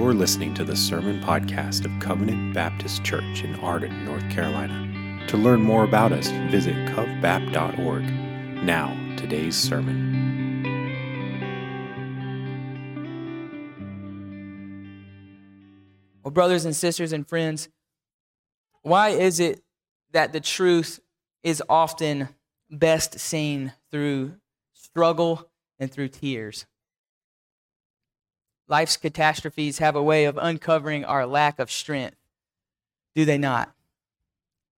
You're listening to the Sermon Podcast of Covenant Baptist Church in Arden, North Carolina. To learn more about us, visit covbap.org. Now, today's sermon. Well, brothers and sisters and friends, why is it that the truth is often best seen through struggle and through tears? Life's catastrophes have a way of uncovering our lack of strength, do they not?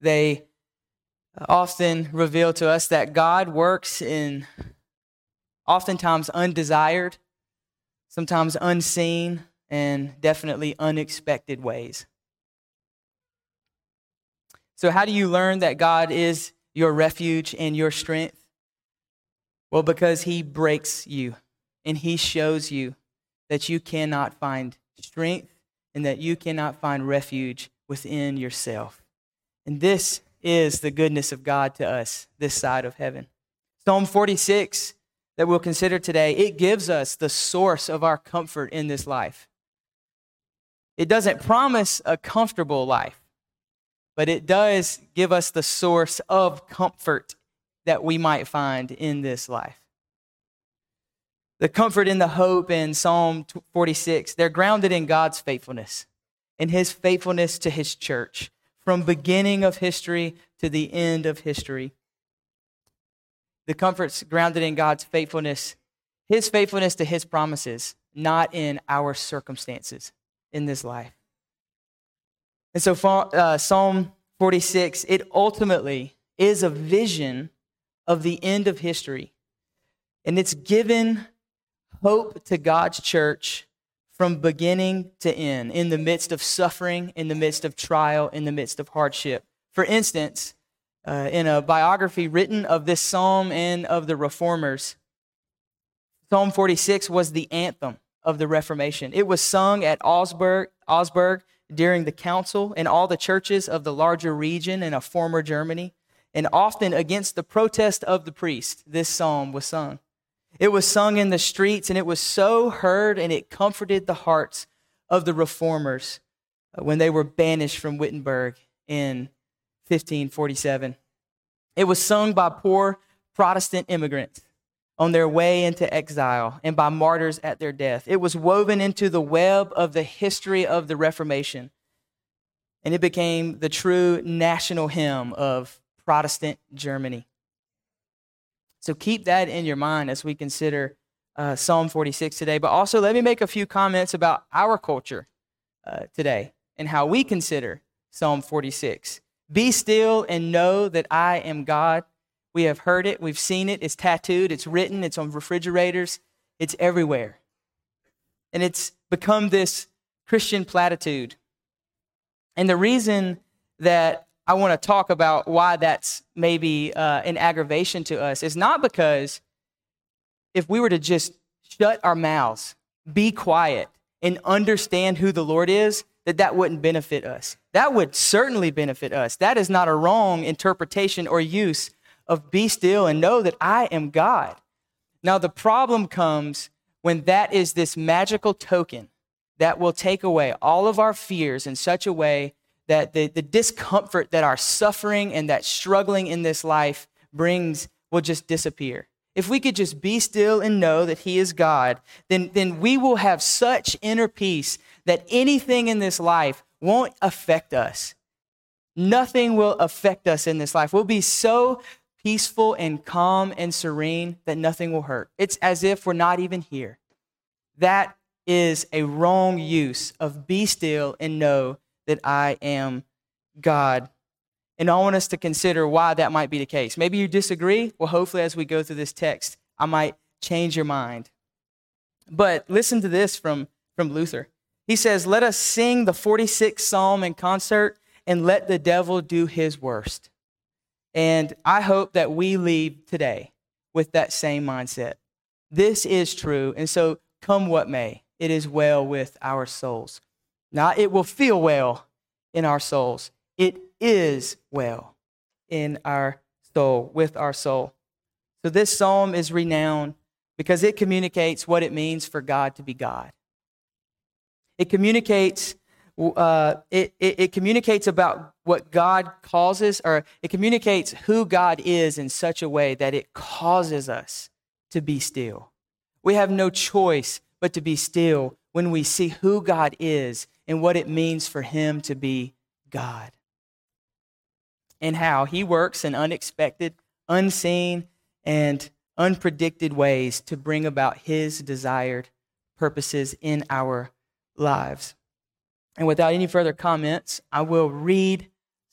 They often reveal to us that God works in oftentimes undesired, sometimes unseen, and definitely unexpected ways. So, how do you learn that God is your refuge and your strength? Well, because He breaks you and He shows you that you cannot find strength and that you cannot find refuge within yourself. And this is the goodness of God to us this side of heaven. Psalm 46 that we'll consider today, it gives us the source of our comfort in this life. It doesn't promise a comfortable life, but it does give us the source of comfort that we might find in this life. The comfort and the hope in Psalm 46, they're grounded in God's faithfulness, in his faithfulness to his church, from beginning of history to the end of history. The comfort's grounded in God's faithfulness, his faithfulness to his promises, not in our circumstances in this life. And so, uh, Psalm 46, it ultimately is a vision of the end of history. And it's given hope to God's church from beginning to end, in the midst of suffering, in the midst of trial, in the midst of hardship. For instance, uh, in a biography written of this psalm and of the reformers, Psalm 46 was the anthem of the Reformation. It was sung at Augsburg, Augsburg during the council in all the churches of the larger region in a former Germany, and often against the protest of the priest, this psalm was sung. It was sung in the streets, and it was so heard, and it comforted the hearts of the reformers uh, when they were banished from Wittenberg in 1547. It was sung by poor Protestant immigrants on their way into exile and by martyrs at their death. It was woven into the web of the history of the Reformation, and it became the true national hymn of Protestant Germany. So keep that in your mind as we consider uh, Psalm 46 today. But also, let me make a few comments about our culture uh, today and how we consider Psalm 46. Be still and know that I am God. We have heard it, we've seen it, it's tattooed, it's written, it's on refrigerators, it's everywhere. And it's become this Christian platitude. And the reason that I want to talk about why that's maybe uh, an aggravation to us is not because if we were to just shut our mouths, be quiet, and understand who the Lord is, that that wouldn't benefit us. That would certainly benefit us. That is not a wrong interpretation or use of be still and know that I am God. Now, the problem comes when that is this magical token that will take away all of our fears in such a way that the, the discomfort that our suffering and that struggling in this life brings will just disappear. If we could just be still and know that He is God, then, then we will have such inner peace that anything in this life won't affect us. Nothing will affect us in this life. We'll be so peaceful and calm and serene that nothing will hurt. It's as if we're not even here. That is a wrong use of be still and know that I am God. And I want us to consider why that might be the case. Maybe you disagree. Well, hopefully, as we go through this text, I might change your mind. But listen to this from, from Luther. He says, Let us sing the 46th Psalm in concert and let the devil do his worst. And I hope that we leave today with that same mindset. This is true. And so, come what may, it is well with our souls. Not it will feel well in our souls. It is well in our soul, with our soul. So this psalm is renowned because it communicates what it means for God to be God. It communicates. Uh, it, it, it communicates about what God causes, or it communicates who God is in such a way that it causes us to be still. We have no choice but to be still when we see who God is and what it means for Him to be God. And how He works in unexpected, unseen, and unpredicted ways to bring about His desired purposes in our lives. And without any further comments, I will read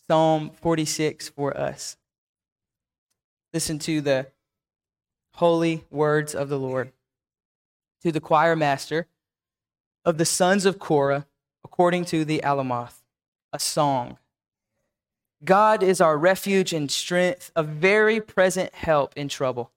Psalm 46 for us. Listen to the holy words of the Lord. To the choir master of the sons of Korah, according to the Alamoth, a song. God is our refuge and strength, a very present help in trouble.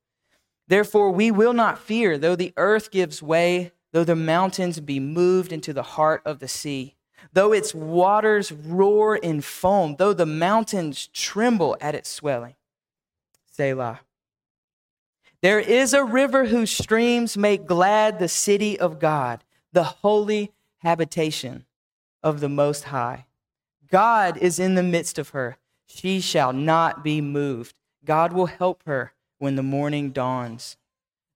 Therefore, we will not fear, though the earth gives way, though the mountains be moved into the heart of the sea, though its waters roar in foam, though the mountains tremble at its swelling. Selah. There is a river whose streams make glad the city of God, the holy habitation of the Most High. God is in the midst of her. She shall not be moved. God will help her when the morning dawns.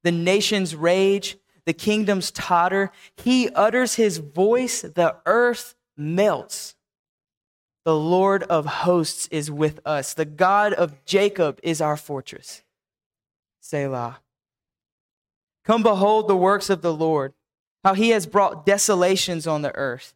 The nations rage, the kingdoms totter. He utters his voice, the earth melts. The Lord of hosts is with us. The God of Jacob is our fortress. Selah. Come behold the works of the Lord, how he has brought desolations on the earth.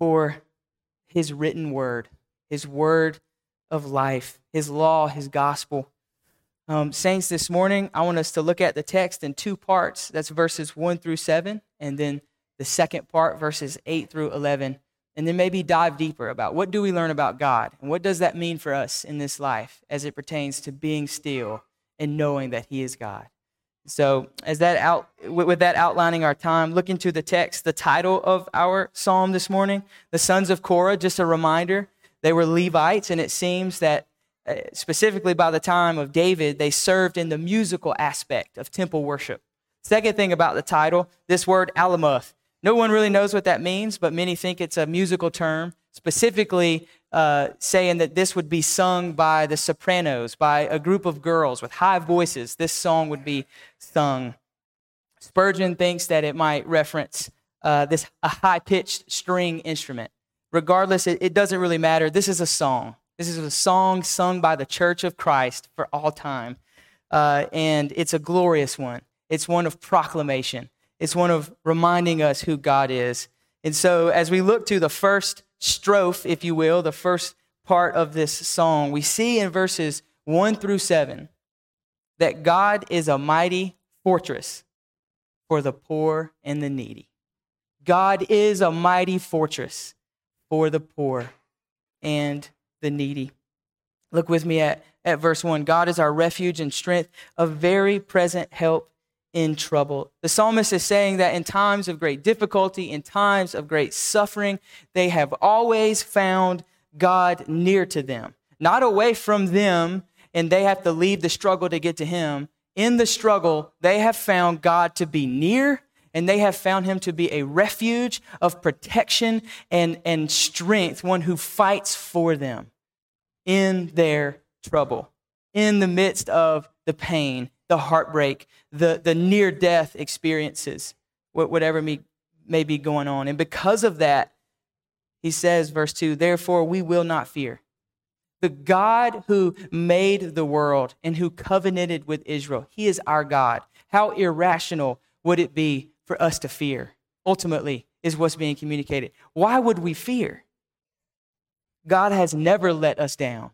for his written word, his word of life, his law, his gospel. Um, saints, this morning, I want us to look at the text in two parts. That's verses 1 through 7, and then the second part, verses 8 through 11. And then maybe dive deeper about what do we learn about God and what does that mean for us in this life as it pertains to being still and knowing that He is God. So, as that out, with that outlining our time, look into the text, the title of our psalm this morning, the sons of Korah. Just a reminder, they were Levites, and it seems that uh, specifically by the time of David, they served in the musical aspect of temple worship. Second thing about the title, this word alamoth. No one really knows what that means, but many think it's a musical term, specifically uh, saying that this would be sung by the sopranos, by a group of girls with high voices. This song would be sung. Spurgeon thinks that it might reference uh, this a high pitched string instrument. Regardless, it, it doesn't really matter. This is a song. This is a song sung by the Church of Christ for all time. Uh, and it's a glorious one. It's one of proclamation, it's one of reminding us who God is. And so, as we look to the first strophe, if you will, the first part of this song, we see in verses 1 through 7 that God is a mighty fortress for the poor and the needy. God is a mighty fortress for the poor and the needy. Look with me at, at verse 1. God is our refuge and strength, a very present help in trouble. The psalmist is saying that in times of great difficulty, in times of great suffering, they have always found God near to them, not away from them, and they have to leave the struggle to get to Him. In the struggle, they have found God to be near, and they have found Him to be a refuge of protection and, and strength, one who fights for them in their trouble, in the midst of the pain the heartbreak, the, the near death experiences, whatever may, may be going on. And because of that, he says, verse 2 Therefore, we will not fear. The God who made the world and who covenanted with Israel, he is our God. How irrational would it be for us to fear? Ultimately, is what's being communicated. Why would we fear? God has never let us down.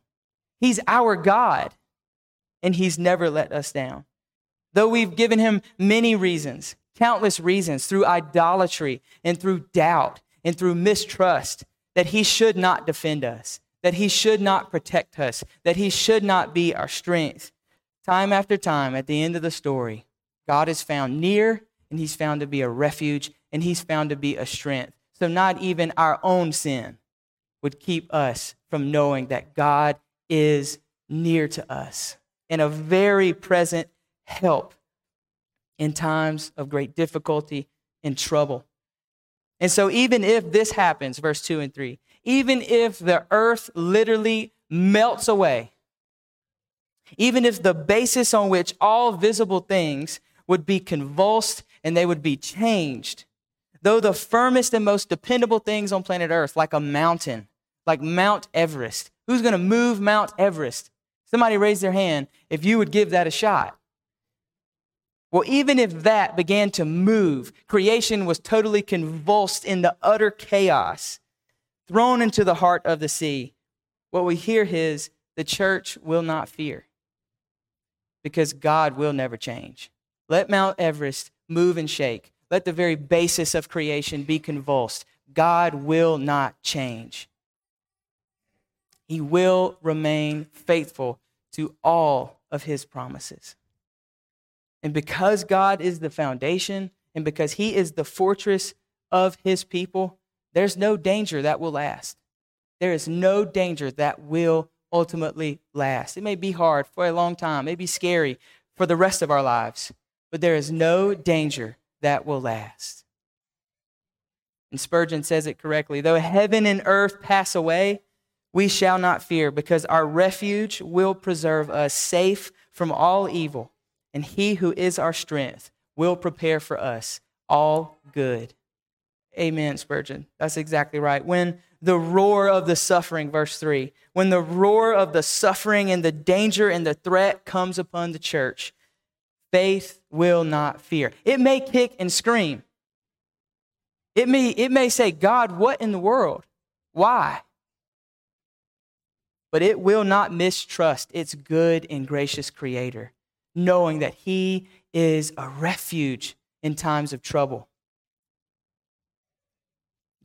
He's our God and he's never let us down. Though we've given him many reasons, countless reasons, through idolatry and through doubt and through mistrust that he should not defend us, that he should not protect us, that he should not be our strength. Time after time, at the end of the story, God is found near and he's found to be a refuge and he's found to be a strength. So, not even our own sin would keep us from knowing that God is near to us and a very present help in times of great difficulty and trouble. And so, even if this happens, verse 2 and 3, even if the earth literally melts away, even if the basis on which all visible things would be convulsed and they would be changed, though the firmest and most dependable things on planet Earth, like a mountain, like Mount Everest, who's going to move Mount Everest? Somebody raise their hand if you would give that a shot. Well, even if that began to move, creation was totally convulsed in the utter chaos, thrown into the heart of the sea. What we hear is the church will not fear because God will never change. Let Mount Everest move and shake. Let the very basis of creation be convulsed. God will not change. He will remain faithful to all of his promises. And because God is the foundation and because he is the fortress of his people, there's no danger that will last. There is no danger that will ultimately last. It may be hard for a long time, it may be scary for the rest of our lives, but there is no danger that will last. And Spurgeon says it correctly though heaven and earth pass away, we shall not fear, because our refuge will preserve us safe from all evil and he who is our strength will prepare for us all good. Amen, Spurgeon. That's exactly right. When the roar of the suffering, verse 3, when the roar of the suffering and the danger and the threat comes upon the church, faith will not fear. It may kick and scream. It may, it may say, God, what in the world? Why? But it will not mistrust its good and gracious Creator knowing that He is a refuge in times of trouble.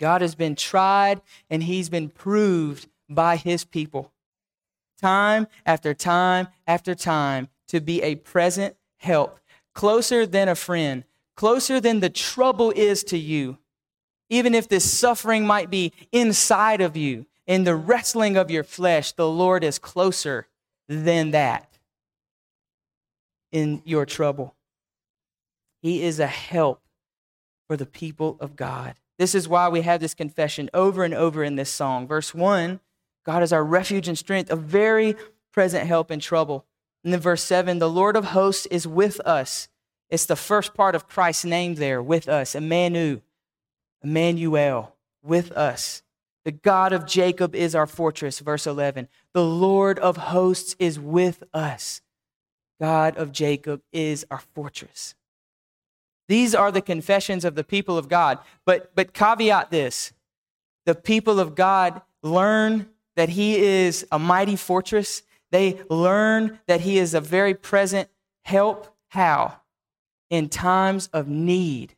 God has been tried and He's been proved by His people, time after time after time, to be a present help, closer than a friend, closer than the trouble is to you. Even if this suffering might be inside of you, in the wrestling of your flesh, the Lord is closer than that in your trouble. He is a help for the people of God. This is why we have this confession over and over in this song. Verse 1 God is our refuge and strength, a very present help in trouble. And then verse 7 the Lord of hosts is with us. It's the first part of Christ's name there, with us. Emmanuel, Emmanuel, with us. The God of Jacob is our fortress. Verse 11. The Lord of hosts is with us. God of Jacob is our fortress. These are the confessions of the people of God. But, but caveat this the people of God learn that He is a mighty fortress. They learn that He is a very present help. How? In times of need.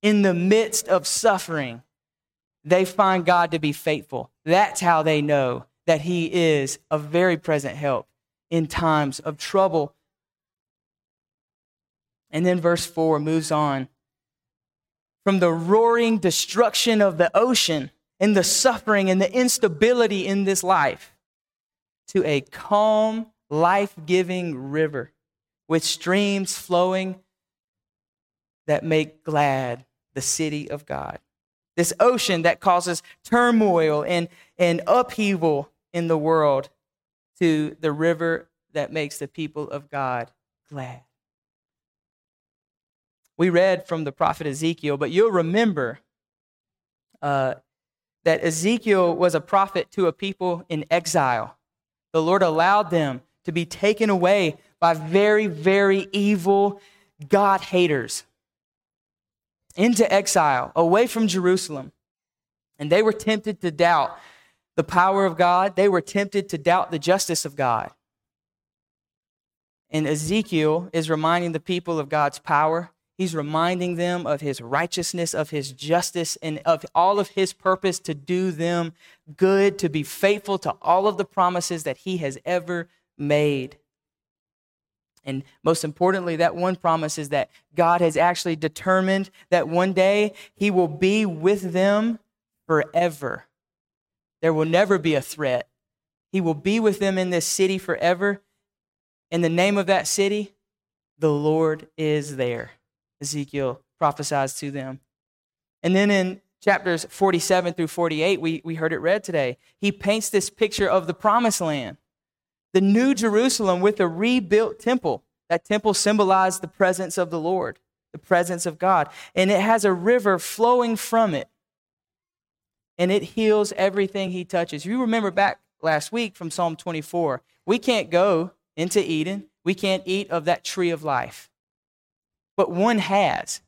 In the midst of suffering, they find God to be faithful. That's how they know that He is a very present help in times of trouble. And then verse 4 moves on from the roaring destruction of the ocean and the suffering and the instability in this life to a calm, life giving river with streams flowing that make glad the city of God. This ocean that causes turmoil and, and upheaval in the world to the river that makes the people of God glad. We read from the prophet Ezekiel, but you'll remember uh, that Ezekiel was a prophet to a people in exile. The Lord allowed them to be taken away by very, very evil God haters into exile, away from Jerusalem. And they were tempted to doubt the power of God, they were tempted to doubt the justice of God. And Ezekiel is reminding the people of God's power He's reminding them of his righteousness, of his justice, and of all of his purpose to do them good, to be faithful to all of the promises that he has ever made. And most importantly, that one promise is that God has actually determined that one day he will be with them forever. There will never be a threat. He will be with them in this city forever. In the name of that city, the Lord is there. Ezekiel prophesies to them. And then in chapters 47 through 48, we, we heard it read today, he paints this picture of the promised land, the new Jerusalem with a rebuilt temple. That temple symbolized the presence of the Lord, the presence of God. And it has a river flowing from it. And it heals everything he touches. You remember back last week from Psalm 24, we can't go into Eden, we can't eat of that tree of life but one has.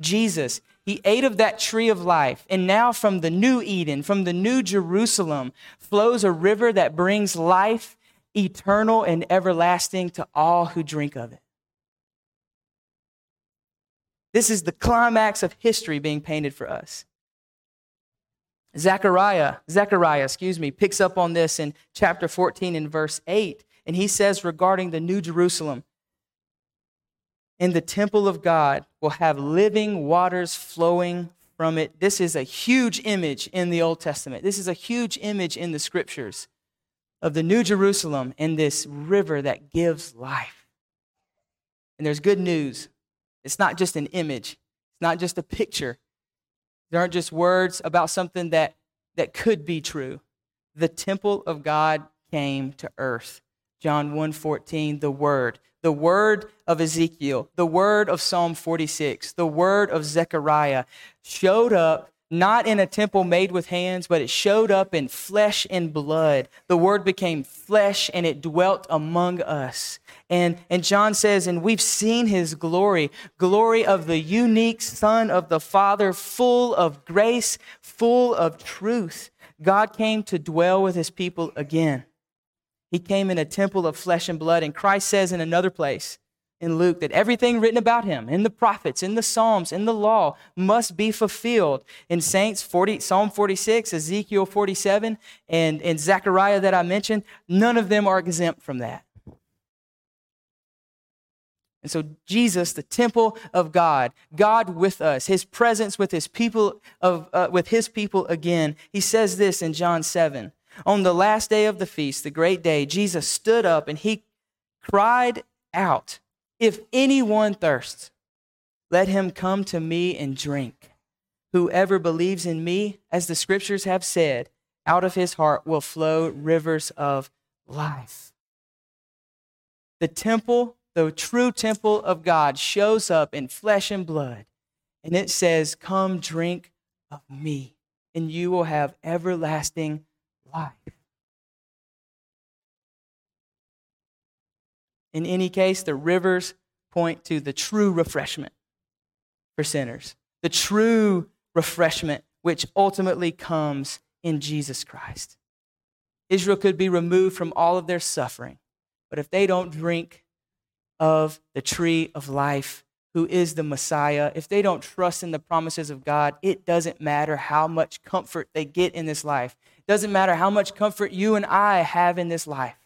Jesus, he ate of that tree of life. And now from the new Eden, from the new Jerusalem, flows a river that brings life eternal and everlasting to all who drink of it. This is the climax of history being painted for us. Zechariah, Zechariah, excuse me, picks up on this in chapter 14 and verse 8. And he says regarding the new Jerusalem, in the temple of God will have living waters flowing from it. This is a huge image in the Old Testament. This is a huge image in the scriptures of the New Jerusalem and this river that gives life. And there's good news. It's not just an image, it's not just a picture. There aren't just words about something that, that could be true. The temple of God came to earth. John 1:14, the word the word of Ezekiel, the word of Psalm 46, the word of Zechariah showed up not in a temple made with hands, but it showed up in flesh and blood. The word became flesh and it dwelt among us. And, and John says, and we've seen his glory, glory of the unique Son of the Father, full of grace, full of truth. God came to dwell with his people again. He came in a temple of flesh and blood. And Christ says in another place in Luke that everything written about him in the prophets, in the Psalms, in the law must be fulfilled. In Saints 40, Psalm 46, Ezekiel 47, and, and Zechariah that I mentioned, none of them are exempt from that. And so Jesus, the temple of God, God with us, his presence with his people of uh, with his people again. He says this in John 7. On the last day of the feast, the great day, Jesus stood up and he cried out, If anyone thirsts, let him come to me and drink. Whoever believes in me, as the scriptures have said, out of his heart will flow rivers of life. The temple, the true temple of God, shows up in flesh and blood, and it says, Come drink of me, and you will have everlasting life. In any case, the rivers point to the true refreshment for sinners, the true refreshment which ultimately comes in Jesus Christ. Israel could be removed from all of their suffering, but if they don't drink of the tree of life, who is the Messiah, if they don't trust in the promises of God, it doesn't matter how much comfort they get in this life. Doesn't matter how much comfort you and I have in this life.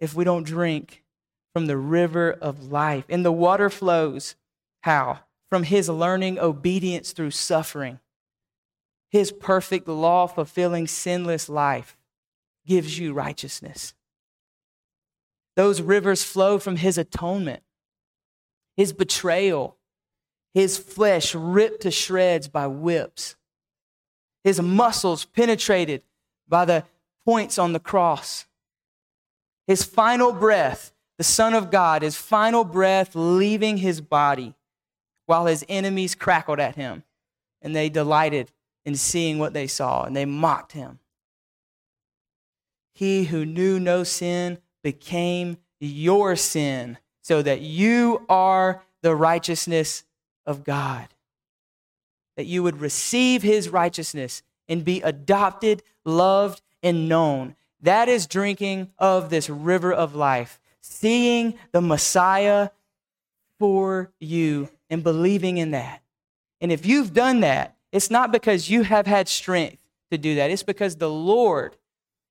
If we don't drink from the river of life, and the water flows, how? From his learning obedience through suffering. His perfect law fulfilling sinless life gives you righteousness. Those rivers flow from his atonement his betrayal, his flesh ripped to shreds by whips, his muscles penetrated by the points on the cross, his final breath, the Son of God, his final breath leaving his body while his enemies crackled at him and they delighted in seeing what they saw and they mocked him. He who knew no sin became your sin so that you are the righteousness of God. That you would receive his righteousness and be adopted, loved, and known. That is drinking of this river of life, seeing the Messiah for you and believing in that. And if you've done that, it's not because you have had strength to do that. It's because the Lord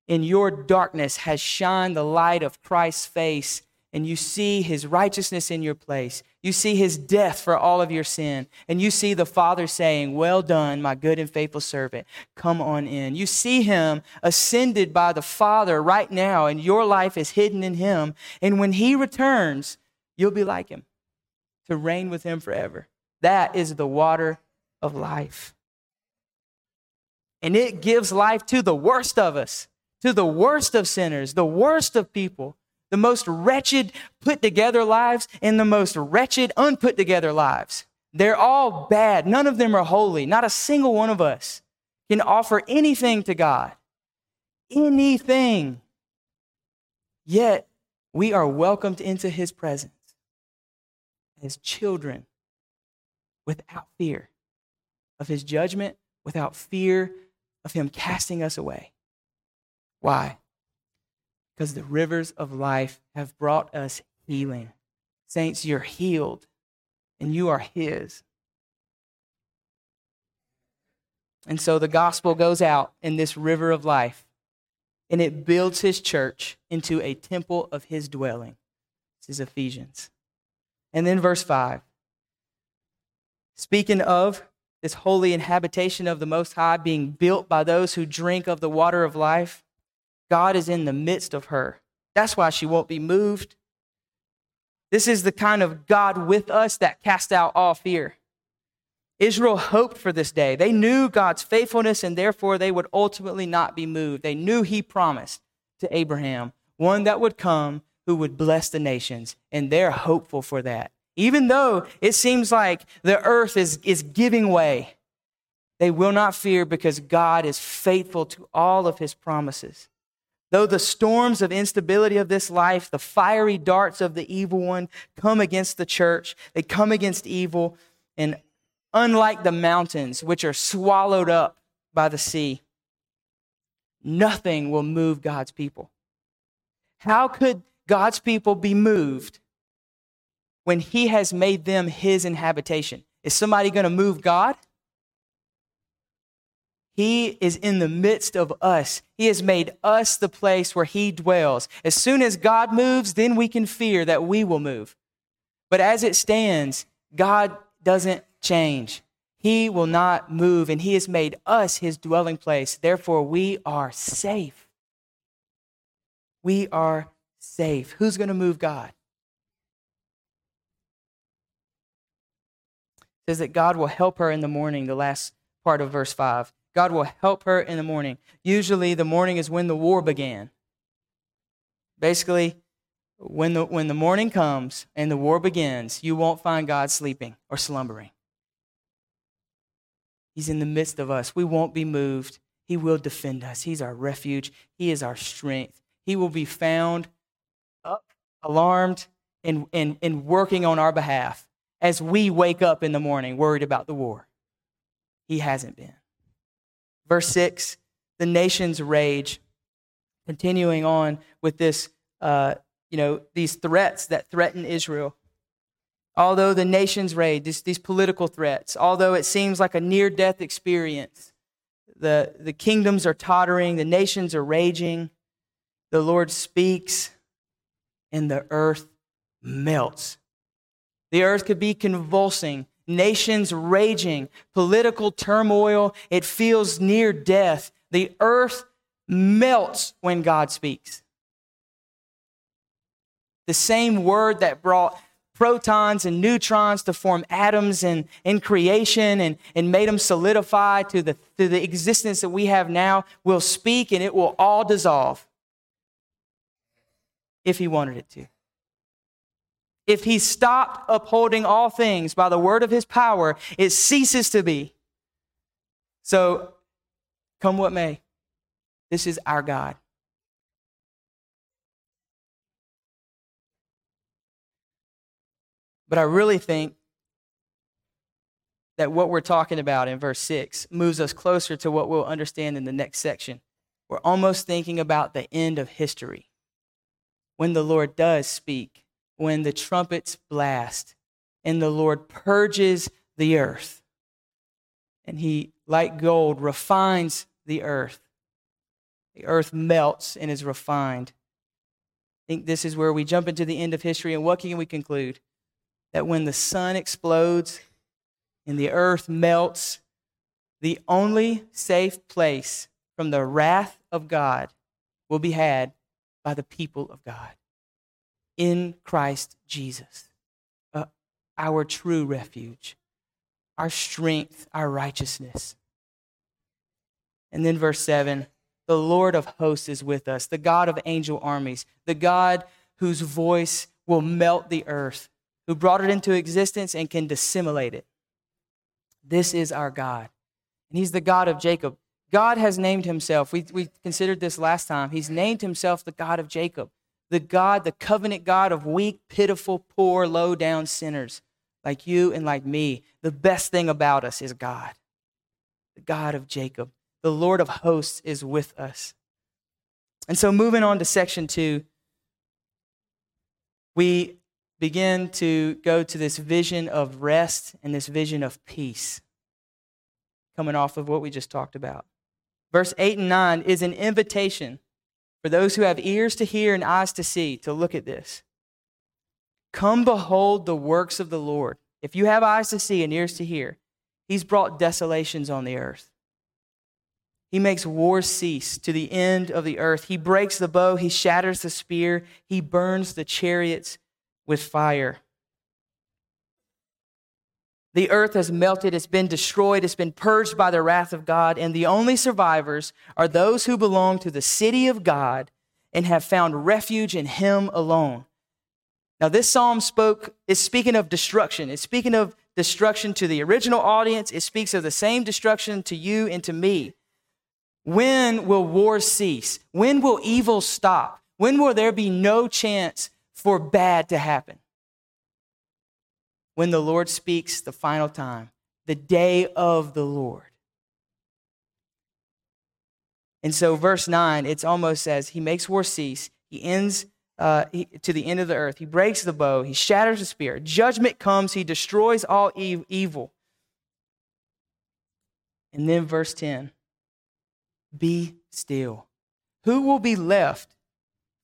in your darkness has shined the light of Christ's face and you see his righteousness in your place. You see his death for all of your sin. And you see the Father saying, Well done, my good and faithful servant. Come on in. You see him ascended by the Father right now, and your life is hidden in him. And when he returns, you'll be like him to reign with him forever. That is the water of life. And it gives life to the worst of us, to the worst of sinners, the worst of people the most wretched put together lives and the most wretched unput together lives. They're all bad. None of them are holy. Not a single one of us can offer anything to God. Anything. Yet we are welcomed into his presence as children without fear of his judgment, without fear of him casting us away. Why? Because the rivers of life have brought us healing. Saints, you're healed and you are His. And so the gospel goes out in this river of life and it builds His church into a temple of His dwelling. This is Ephesians. And then verse 5. Speaking of this holy inhabitation of the Most High being built by those who drink of the water of life, God is in the midst of her. That's why she won't be moved. This is the kind of God with us that casts out all fear. Israel hoped for this day. They knew God's faithfulness and therefore they would ultimately not be moved. They knew He promised to Abraham one that would come who would bless the nations, and they're hopeful for that. Even though it seems like the earth is, is giving way, they will not fear because God is faithful to all of His promises. Though the storms of instability of this life, the fiery darts of the evil one come against the church, they come against evil, and unlike the mountains, which are swallowed up by the sea, nothing will move God's people. How could God's people be moved when He has made them His inhabitation? Is somebody going to move God? He is in the midst of us. He has made us the place where He dwells. As soon as God moves, then we can fear that we will move. But as it stands, God doesn't change. He will not move, and He has made us His dwelling place. Therefore, we are safe. We are safe. Who's going to move God? It says that God will help her in the morning, the last part of verse 5. God will help her in the morning. Usually, the morning is when the war began. Basically, when the, when the morning comes and the war begins, you won't find God sleeping or slumbering. He's in the midst of us. We won't be moved. He will defend us. He's our refuge. He is our strength. He will be found up, alarmed, and, and, and working on our behalf as we wake up in the morning worried about the war. He hasn't been. Verse 6 the nations rage. Continuing on with this, uh, you know, these threats that threaten Israel. Although the nations rage, these, these political threats, although it seems like a near death experience, the, the kingdoms are tottering, the nations are raging, the Lord speaks, and the earth melts. The earth could be convulsing nations raging, political turmoil. It feels near death. The earth melts when God speaks. The same word that brought protons and neutrons to form atoms in, in creation and, and made them solidify to the, to the existence that we have now will speak and it will all dissolve if he wanted it to if he stopped upholding all things by the word of his power, it ceases to be. So, come what may, this is our God. But I really think that what we're talking about in verse 6 moves us closer to what we'll understand in the next section. We're almost thinking about the end of history when the Lord does speak when the trumpets blast and the Lord purges the earth. And he, like gold, refines the earth. The earth melts and is refined. I think this is where we jump into the end of history. And what can we conclude? That when the sun explodes and the earth melts, the only safe place from the wrath of God will be had by the people of God in Christ Jesus, uh, our true refuge, our strength, our righteousness. And then verse 7 the Lord of hosts is with us, the God of angel armies, the God whose voice will melt the earth, who brought it into existence and can dissimulate it. This is our God. And He's the God of Jacob. God has named Himself, we, we considered this last time, He's named Himself the God of Jacob, the God, the covenant God of weak, pitiful, poor, low down sinners like you and like me. The best thing about us is God, the God of Jacob. The Lord of hosts is with us. And so, moving on to section two, we begin to go to this vision of rest and this vision of peace, coming off of what we just talked about. Verse 8 and 9 is an invitation for those who have ears to hear and eyes to see to look at this. Come behold the works of the Lord. If you have eyes to see and ears to hear, he's brought desolations on the earth. He makes war cease to the end of the earth. He breaks the bow. He shatters the spear. He burns the chariots with fire. The earth has melted. It's been destroyed. It's been purged by the wrath of God. And the only survivors are those who belong to the city of God and have found refuge in Him alone. Now, this psalm spoke, is speaking of destruction. It's speaking of destruction to the original audience. It speaks of the same destruction to you and to me. When will war cease? When will evil stop? When will there be no chance for bad to happen? When the Lord speaks the final time, the day of the Lord. And so, verse 9, it's almost says, He makes war cease. He ends uh, he, to the end of the earth. He breaks the bow. He shatters the spear. Judgment comes. He destroys all e- evil. And then, verse 10 be still. Who will be left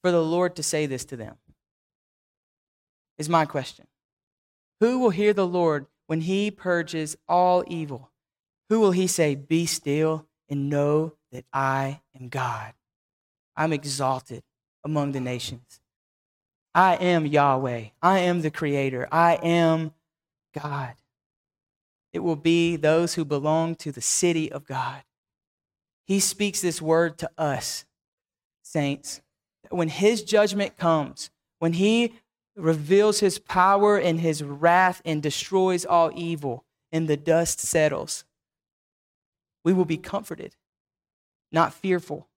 for the Lord to say this to them? Is my question. Who will hear the Lord when he purges all evil? Who will he say, Be still and know that I am God? I'm exalted among the nations. I am Yahweh. I am the Creator. I am God. It will be those who belong to the city of God. He speaks this word to us, saints. When his judgment comes, when he reveals his power and his wrath and destroys all evil, and the dust settles, we will be comforted, not fearful.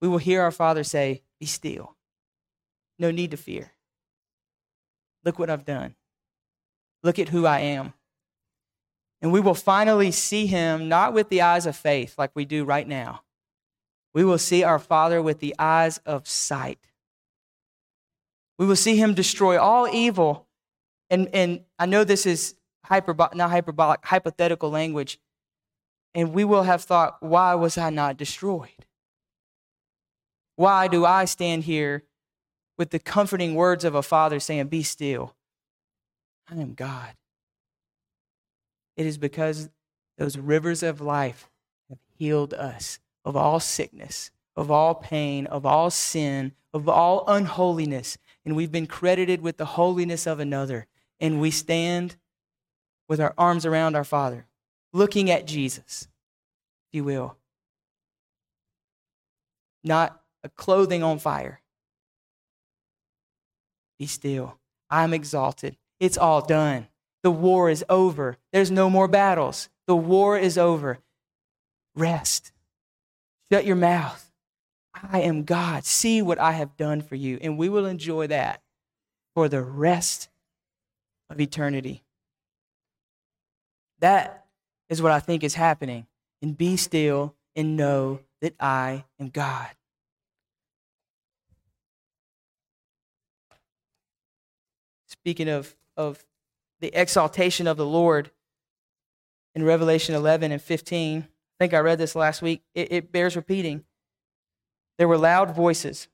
We will hear our Father say, Be still. No need to fear. Look what I've done. Look at who I am. And we will finally see him not with the eyes of faith like we do right now. We will see our Father with the eyes of sight. We will see him destroy all evil. And, and I know this is hyperbo- not hyperbolic, hypothetical language. And we will have thought, why was I not destroyed? Why do I stand here with the comforting words of a father saying, Be still? I am God. It is because those rivers of life have healed us of all sickness, of all pain, of all sin, of all unholiness. And we've been credited with the holiness of another. And we stand with our arms around our Father, looking at Jesus, if you will. Not a clothing on fire. Be still. I'm exalted. It's all done. The war is over. There's no more battles. The war is over. Rest. Shut your mouth. I am God. See what I have done for you. And we will enjoy that for the rest of eternity. That is what I think is happening. And be still and know that I am God. Speaking of, of the exaltation of the Lord in Revelation 11 and 15. I think I read this last week. It, it bears repeating. There were loud voices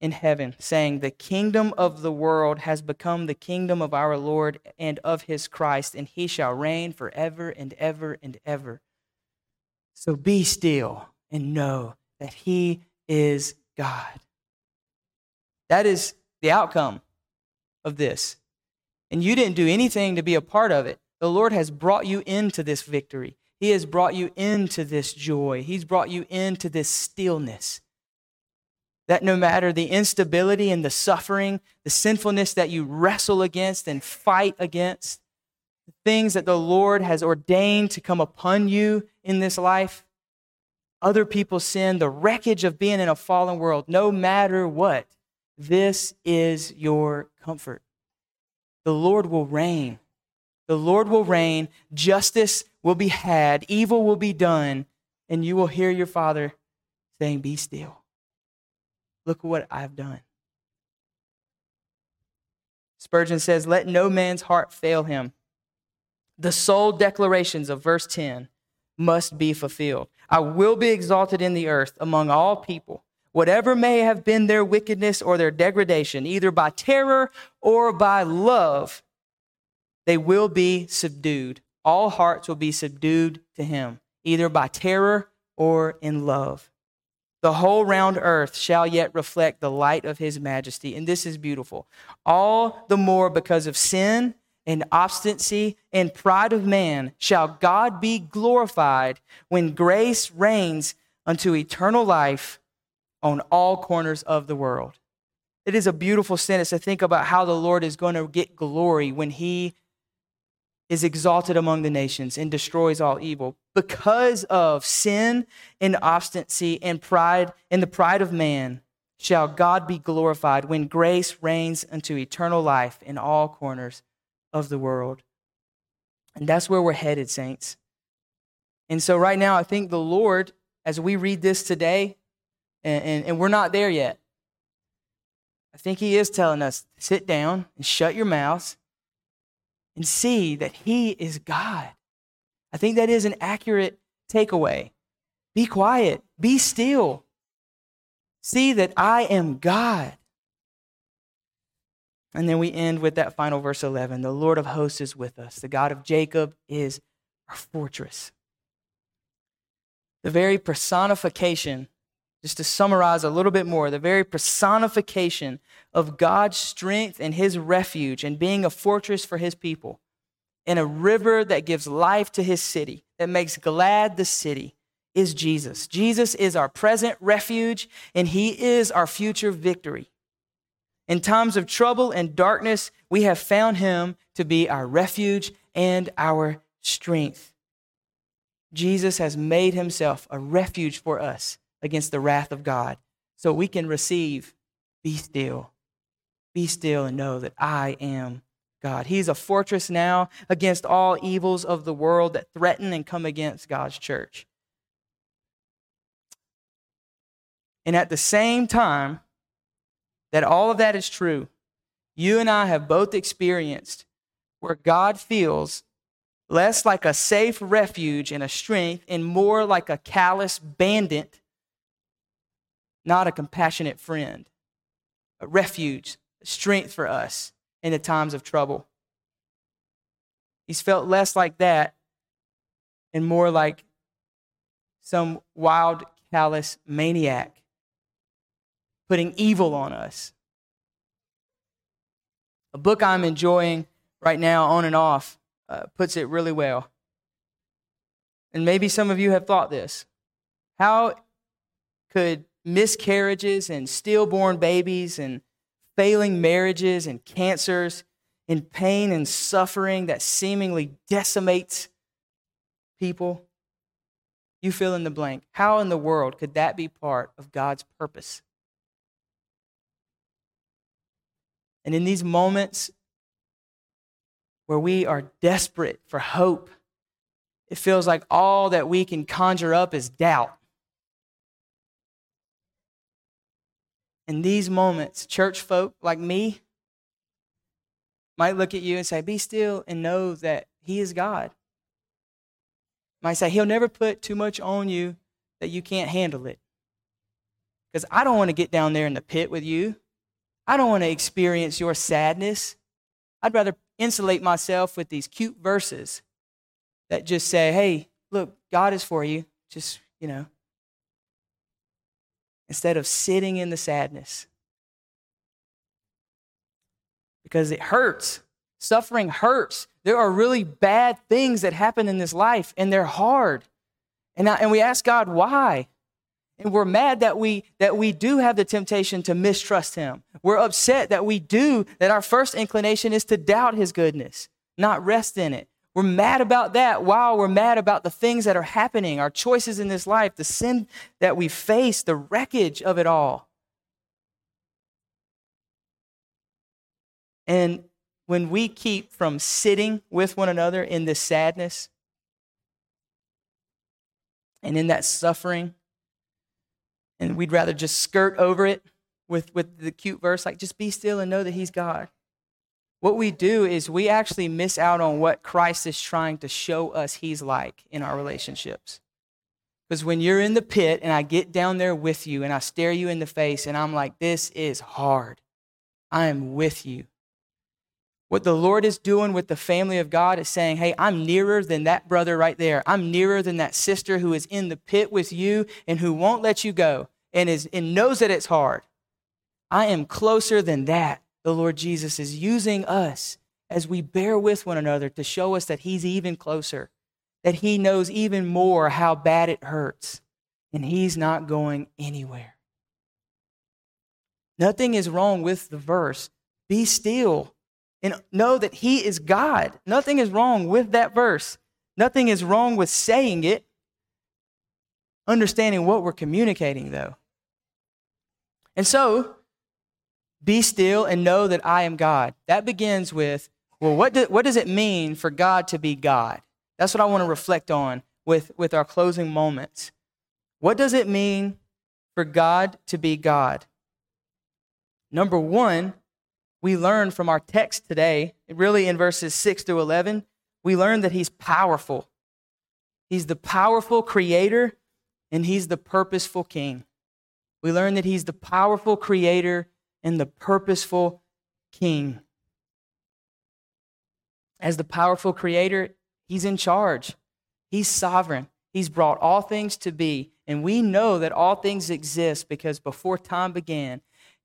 in heaven, saying, The kingdom of the world has become the kingdom of our Lord and of his Christ, and he shall reign forever and ever and ever. So be still and know that he is God. That is the outcome of this. And you didn't do anything to be a part of it. The Lord has brought you into this victory. He has brought you into this joy. He's brought you into this stillness that no matter the instability and the suffering, the sinfulness that you wrestle against and fight against, the things that the Lord has ordained to come upon you in this life, other people's sin, the wreckage of being in a fallen world, no matter what, this is your comfort. The Lord will reign. The Lord will reign. Justice will be had. Evil will be done. And you will hear your Father saying, Be still. Look what I've done. Spurgeon says, Let no man's heart fail him. The sole declarations of verse 10 must be fulfilled. I will be exalted in the earth among all people, whatever may have been their wickedness or their degradation, either by terror or by love, they will be subdued. All hearts will be subdued to him, either by terror or in love. The whole round earth shall yet reflect the light of his majesty. And this is beautiful. All the more because of sin and obstinacy and pride of man shall God be glorified when grace reigns unto eternal life on all corners of the world. It is a beautiful sentence to think about how the Lord is going to get glory when he is exalted among the nations and destroys all evil. Because of sin and obstinacy and pride and the pride of man, shall God be glorified when grace reigns unto eternal life in all corners of the world. And that's where we're headed, saints. And so, right now, I think the Lord, as we read this today, and, and, and we're not there yet, I think He is telling us sit down and shut your mouths and see that He is God. I think that is an accurate takeaway. Be quiet, be still. See that I am God. And then we end with that final verse 11 The Lord of hosts is with us, the God of Jacob is our fortress. The very personification just to summarize a little bit more, the very personification of God's strength and his refuge and being a fortress for his people, and a river that gives life to his city, that makes glad the city, is Jesus. Jesus is our present refuge, and he is our future victory. In times of trouble and darkness, we have found him to be our refuge and our strength. Jesus has made himself a refuge for us against the wrath of God. So we can receive, be still. Be still and know that I am God. He's a fortress now against all evils of the world that threaten and come against God's church. And at the same time that all of that is true, you and I have both experienced where God feels less like a safe refuge and a strength and more like a callous bandit not a compassionate friend, a refuge, strength for us in the times of trouble. He's felt less like that and more like some wild, callous maniac putting evil on us. A book I'm enjoying right now, on and off, uh, puts it really well. And maybe some of you have thought this. How could miscarriages and stillborn babies and failing marriages and cancers and pain and suffering that seemingly decimates people. You fill in the blank. How in the world could that be part of God's purpose? And in these moments where we are desperate for hope, it feels like all that we can conjure up is doubt. In these moments, church folk like me, might look at you and say, Be still and know that He is God. Might say, He'll never put too much on you that you can't handle it. Because I don't want to get down there in the pit with you. I don't want to experience your sadness. I'd rather insulate myself with these cute verses that just say, hey, look, God is for you. Just, you know, instead of sitting in the sadness. Because it hurts. Suffering hurts. There are really bad things that happen in this life, and they're hard. And, I, and we ask God, why? And we're mad that we that we do have the temptation to mistrust him. We're upset that we do that our first inclination is to doubt his goodness, not rest in it. We're mad about that while we're mad about the things that are happening, our choices in this life, the sin that we face, the wreckage of it all. And when we keep from sitting with one another in this sadness and in that suffering, and we'd rather just skirt over it with, with the cute verse like, just be still and know that He's God. What we do is we actually miss out on what Christ is trying to show us He's like in our relationships. Because when you're in the pit and I get down there with you and I stare you in the face and I'm like, this is hard, I am with you. What the Lord is doing with the family of God is saying, Hey, I'm nearer than that brother right there. I'm nearer than that sister who is in the pit with you and who won't let you go and, is, and knows that it's hard. I am closer than that. The Lord Jesus is using us as we bear with one another to show us that He's even closer, that He knows even more how bad it hurts, and He's not going anywhere. Nothing is wrong with the verse. Be still and know that He is God. Nothing is wrong with that verse. Nothing is wrong with saying it. Understanding what we're communicating, though. And so, be still and know that I am God. That begins with, well, what, do, what does it mean for God to be God? That's what I want to reflect on with, with our closing moments. What does it mean for God to be God? Number one, we learn from our text today, really in verses 6 through 11, we learn that He's powerful. He's the powerful creator and He's the purposeful king. We learn that He's the powerful creator and the purposeful king. As the powerful creator, He's in charge, He's sovereign. He's brought all things to be. And we know that all things exist because before time began,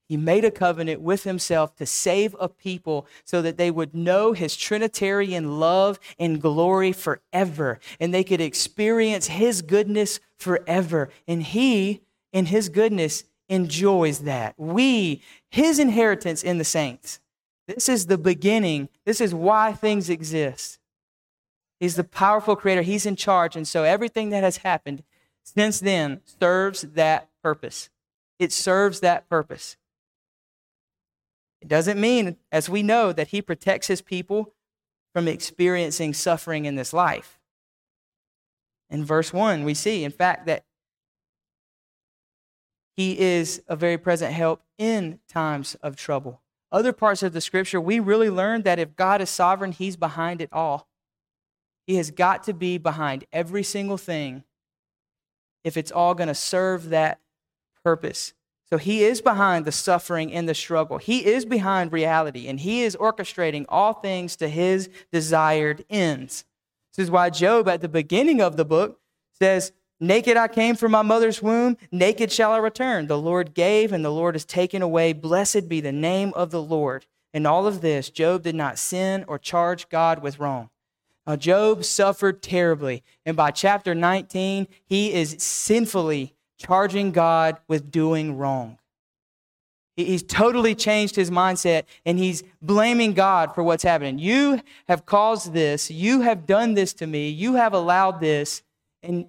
he made a covenant with himself to save a people so that they would know his Trinitarian love and glory forever, and they could experience his goodness forever. And he in his goodness enjoys that. We, his inheritance in the saints. This is the beginning. This is why things exist. He's the powerful creator. He's in charge. And so everything that has happened since then serves that purpose. It serves that purpose. It doesn't mean, as we know, that he protects his people from experiencing suffering in this life. In verse 1, we see, in fact, that he is a very present help in times of trouble. Other parts of the scripture, we really learn that if God is sovereign, he's behind it all. He has got to be behind every single thing if it's all going to serve that purpose. So he is behind the suffering and the struggle. He is behind reality, and he is orchestrating all things to his desired ends. This is why Job, at the beginning of the book, says, Naked I came from my mother's womb, naked shall I return. The Lord gave, and the Lord has taken away. Blessed be the name of the Lord. In all of this, Job did not sin or charge God with wrong. Now, Job suffered terribly, and by chapter 19, he is sinfully charging God with doing wrong. He's totally changed his mindset and he's blaming God for what's happening. You have caused this. You have done this to me. You have allowed this. And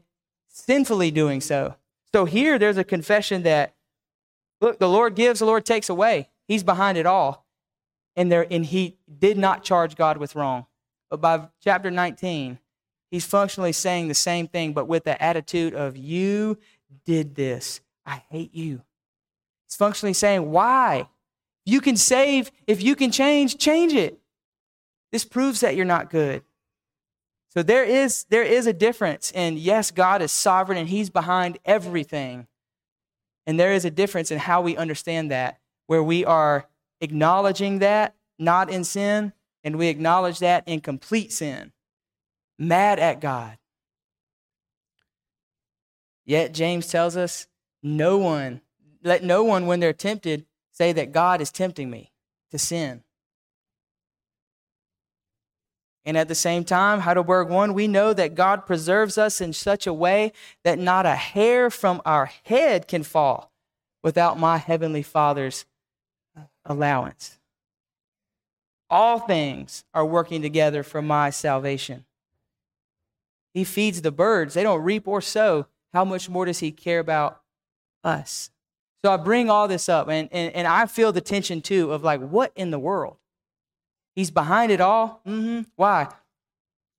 sinfully doing so. So here there's a confession that, look, the Lord gives, the Lord takes away. He's behind it all. And, there, and he did not charge God with wrong. But by chapter 19, he's functionally saying the same thing, but with the attitude of, You did this. I hate you. He's functionally saying, Why? You can save, if you can change, change it. This proves that you're not good. So there is, there is a difference. And yes, God is sovereign and He's behind everything. And there is a difference in how we understand that, where we are acknowledging that, not in sin, and we acknowledge that in complete sin, mad at God. Yet James tells us no one, let no one, when they're tempted, say that God is tempting me to sin. And at the same time, Heidelberg 1, we know that God preserves us in such a way that not a hair from our head can fall without my heavenly Father's allowance. All things are working together for my salvation. He feeds the birds, they don't reap or sow. How much more does He care about us? So I bring all this up, and, and, and I feel the tension too of like, what in the world? He's behind it all. Mm-hmm. Why?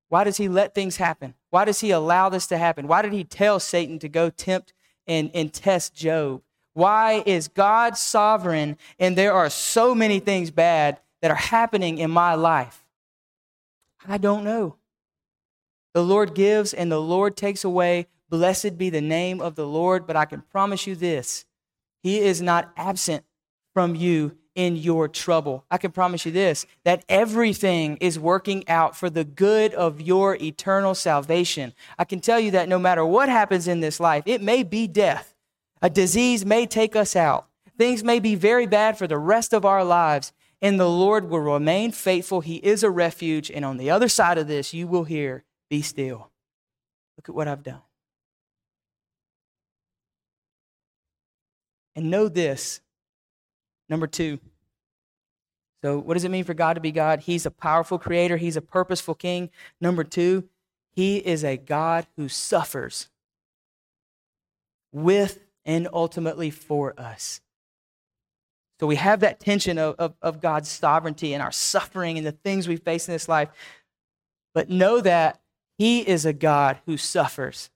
Why does he let things happen? Why does he allow this to happen? Why did he tell Satan to go tempt and, and test Job? Why is God sovereign and there are so many things bad that are happening in my life? I don't know. The Lord gives and the Lord takes away. Blessed be the name of the Lord. But I can promise you this He is not absent from you in your trouble. I can promise you this that everything is working out for the good of your eternal salvation. I can tell you that no matter what happens in this life, it may be death, a disease may take us out, things may be very bad for the rest of our lives, and the Lord will remain faithful. He is a refuge. And on the other side of this, you will hear, Be still. Look at what I've done. And know this Number two. So, what does it mean for God to be God? He's a powerful creator, He's a purposeful king. Number two, He is a God who suffers with and ultimately for us. So, we have that tension of, of, of God's sovereignty and our suffering and the things we face in this life. But know that He is a God who suffers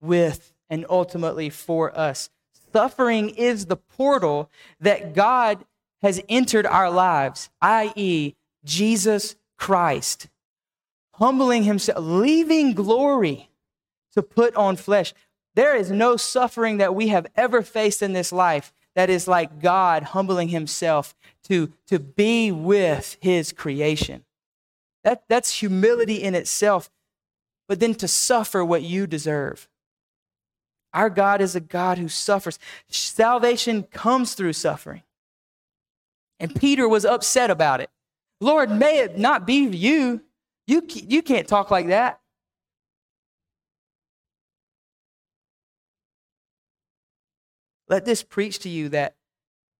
with and ultimately for us. Suffering is the portal that God has entered our lives, i.e., Jesus Christ, humbling himself, leaving glory to put on flesh. There is no suffering that we have ever faced in this life that is like God humbling himself to, to be with his creation. That, that's humility in itself, but then to suffer what you deserve. Our God is a God who suffers. Salvation comes through suffering. And Peter was upset about it. Lord, may it not be you. You, you can't talk like that. Let this preach to you that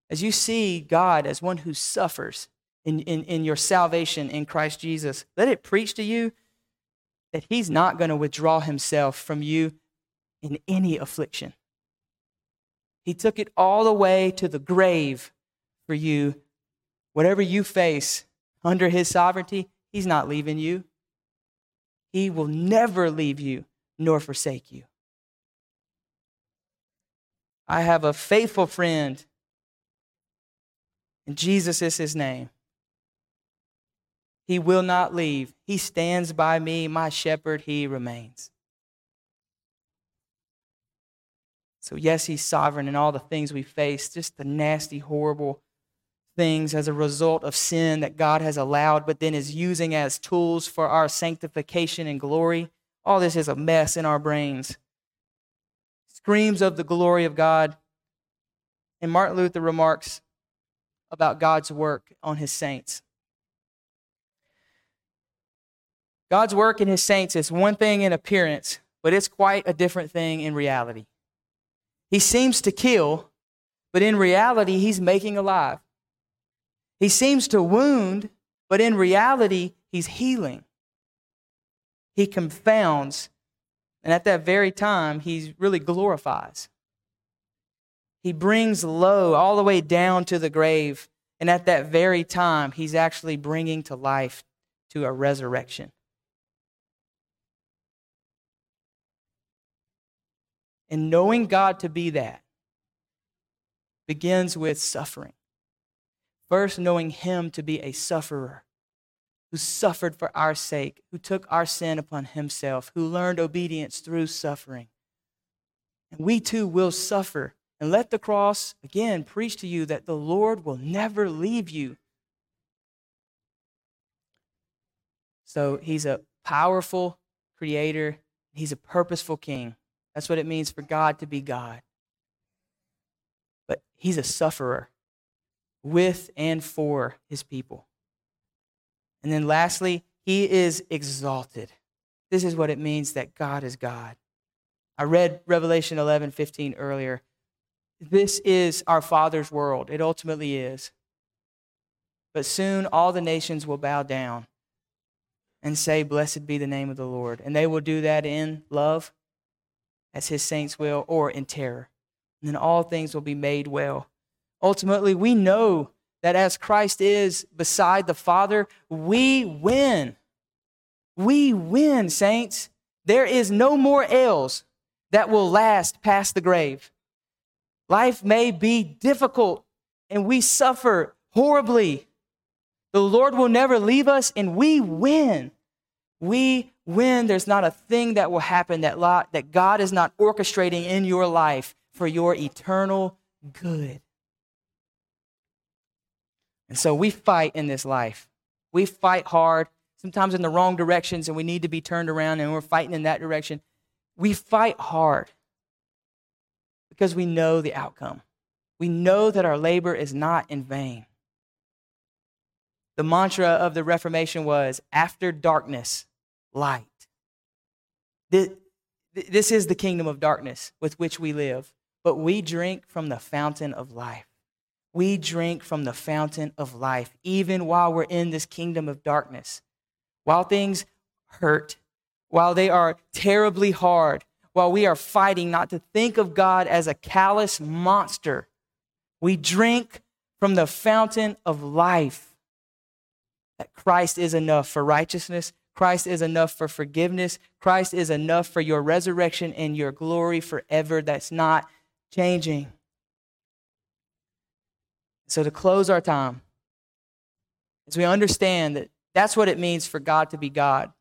as you see God as one who suffers in, in, in your salvation in Christ Jesus, let it preach to you that He's not going to withdraw Himself from you in any affliction. He took it all the way to the grave for you. Whatever you face under His sovereignty, He's not leaving you. He will never leave you nor forsake you. I have a faithful friend, and Jesus is his name. He will not leave. He stands by me, my shepherd, he remains. So, yes, He's sovereign in all the things we face, just the nasty, horrible things as a result of sin that God has allowed, but then is using as tools for our sanctification and glory. All this is a mess in our brains. Screams of the glory of God. And Martin Luther remarks about God's work on his saints. God's work in his saints is one thing in appearance, but it's quite a different thing in reality. He seems to kill, but in reality, he's making alive. He seems to wound, but in reality, he's healing. He confounds, and at that very time, he really glorifies. He brings low all the way down to the grave, and at that very time, he's actually bringing to life to a resurrection. And knowing God to be that begins with suffering. First, knowing Him to be a sufferer who suffered for our sake, who took our sin upon himself, who learned obedience through suffering. And we too will suffer. And let the cross, again, preach to you that the Lord will never leave you. So he's a powerful creator, he's a purposeful king. That's what it means for God to be God. But he's a sufferer with and for his people. And then lastly, he is exalted. This is what it means that God is God. I read Revelation 11 15 earlier. This is our Father's world. It ultimately is. But soon all the nations will bow down and say, Blessed be the name of the Lord. And they will do that in love, as his saints will, or in terror. And then all things will be made well. Ultimately, we know that as Christ is beside the Father, we win. We win, saints. There is no more ills that will last past the grave. Life may be difficult and we suffer horribly. The Lord will never leave us and we win. We win. There's not a thing that will happen that, that God is not orchestrating in your life for your eternal good. And so we fight in this life. We fight hard, sometimes in the wrong directions, and we need to be turned around, and we're fighting in that direction. We fight hard because we know the outcome. We know that our labor is not in vain. The mantra of the Reformation was after darkness, light. This is the kingdom of darkness with which we live, but we drink from the fountain of life. We drink from the fountain of life, even while we're in this kingdom of darkness. While things hurt, while they are terribly hard, while we are fighting not to think of God as a callous monster, we drink from the fountain of life. That Christ is enough for righteousness, Christ is enough for forgiveness, Christ is enough for your resurrection and your glory forever. That's not changing. So, to close our time, as we understand that that's what it means for God to be God,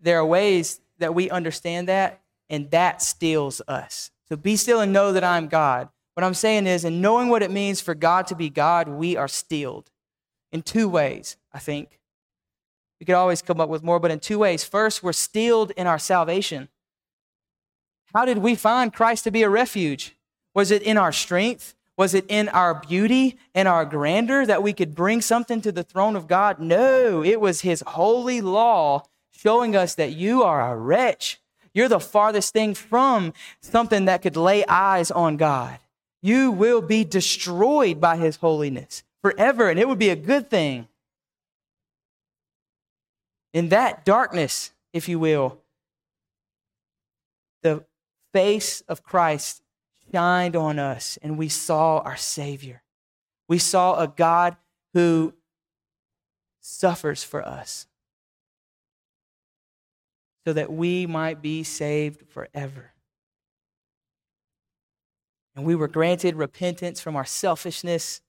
there are ways that we understand that, and that steels us. So, be still and know that I'm God. What I'm saying is, in knowing what it means for God to be God, we are steeled in two ways, I think. We could always come up with more, but in two ways. First, we're steeled in our salvation. How did we find Christ to be a refuge? Was it in our strength? Was it in our beauty and our grandeur that we could bring something to the throne of God? No, it was His holy law showing us that you are a wretch. You're the farthest thing from something that could lay eyes on God. You will be destroyed by His holiness forever, and it would be a good thing. In that darkness, if you will, the face of Christ shined on us and we saw our Savior. We saw a God who suffers for us so that we might be saved forever. And we were granted repentance from our selfishness,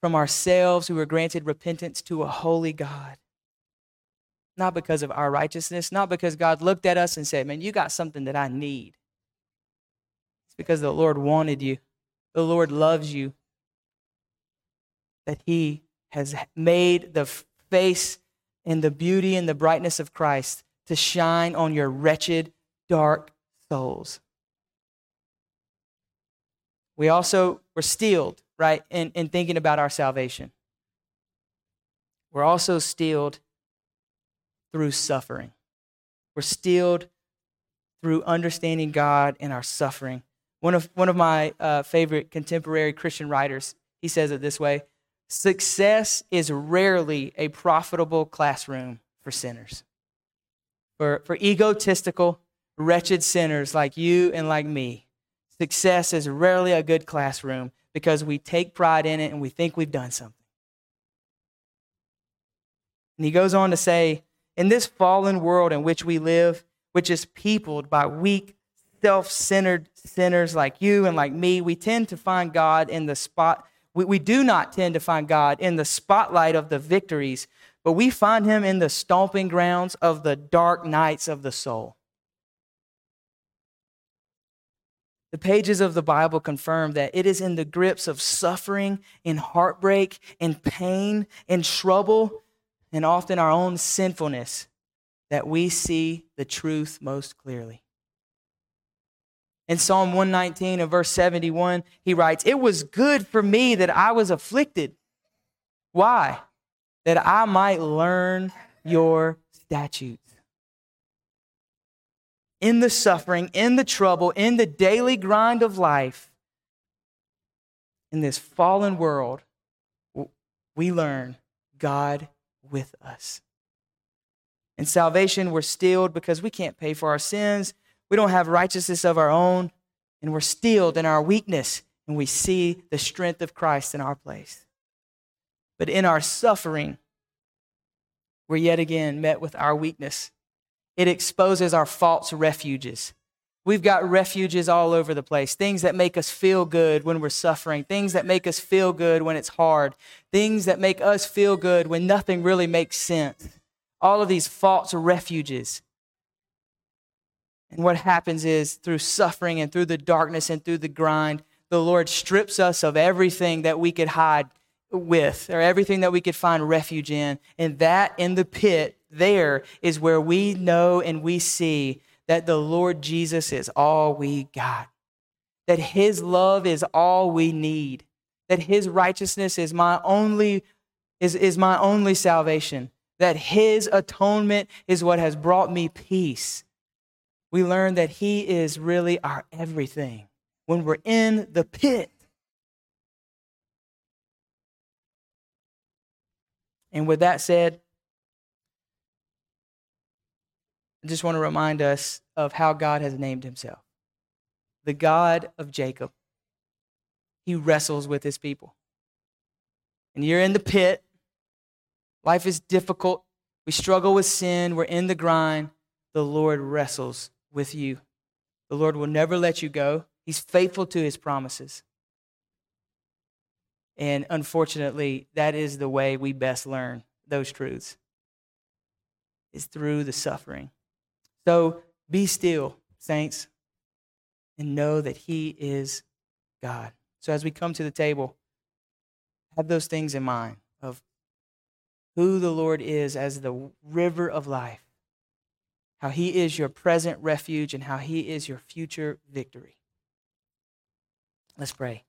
from ourselves. We were granted repentance to a holy God. Not because of our righteousness, not because God looked at us and said, Man, you got something that I need because the Lord wanted you. The Lord loves you. That He has made the face and the beauty and the brightness of Christ to shine on your wretched, dark souls. We also were steeled, right, in, in thinking about our salvation. We're also steeled through suffering. We're steeled through understanding God in our suffering. One of, one of my uh, favorite contemporary Christian writers, he says it this way Success is rarely a profitable classroom for sinners. For, for egotistical, wretched sinners like you and like me, success is rarely a good classroom because we take pride in it and we think we've done something. And he goes on to say, in this fallen world in which we live, which is peopled by weak, self centered sinners like you and like me, we tend to find God in the spot We, we do not tend to find God in the spotlight of the victories, but we find him in the stomping grounds of the dark nights of the soul. The pages of the Bible confirm that it is in the grips of suffering and heartbreak and pain and trouble and often our own sinfulness that we see the truth most clearly. In Psalm 119 and verse 71, he writes, It was good for me that I was afflicted. Why? That I might learn your statutes. In the suffering, in the trouble, in the daily grind of life, in this fallen world, we learn God with us. In salvation, we're steeled because we can't pay for our sins. We don't have righteousness of our own, and we're steeled in our weakness, and we see the strength of Christ in our place. But in our suffering, we're yet again met with our weakness. It exposes our false refuges. We've got refuges all over the place, things that make us feel good when we're suffering, things that make us feel good when it's hard, things that make us feel good when nothing really makes sense. All of these false refuges. And what happens is through suffering and through the darkness and through the grind, the Lord strips us of everything that we could hide with or everything that we could find refuge in. And that in the pit, there is where we know and we see that the Lord Jesus is all we got, that his love is all we need, that his righteousness is my only is, is my only salvation, that his atonement is what has brought me peace. We learn that he is really our everything when we're in the pit. And with that said, I just want to remind us of how God has named himself the God of Jacob. He wrestles with his people. And you're in the pit. Life is difficult. We struggle with sin. We're in the grind. The Lord wrestles with you. The Lord will never let you go. He's faithful to his promises. And unfortunately, that is the way we best learn those truths. Is through the suffering. So be still, saints, and know that He is God. So as we come to the table, have those things in mind of who the Lord is as the river of life, how He is your present refuge, and how He is your future victory. Let's pray.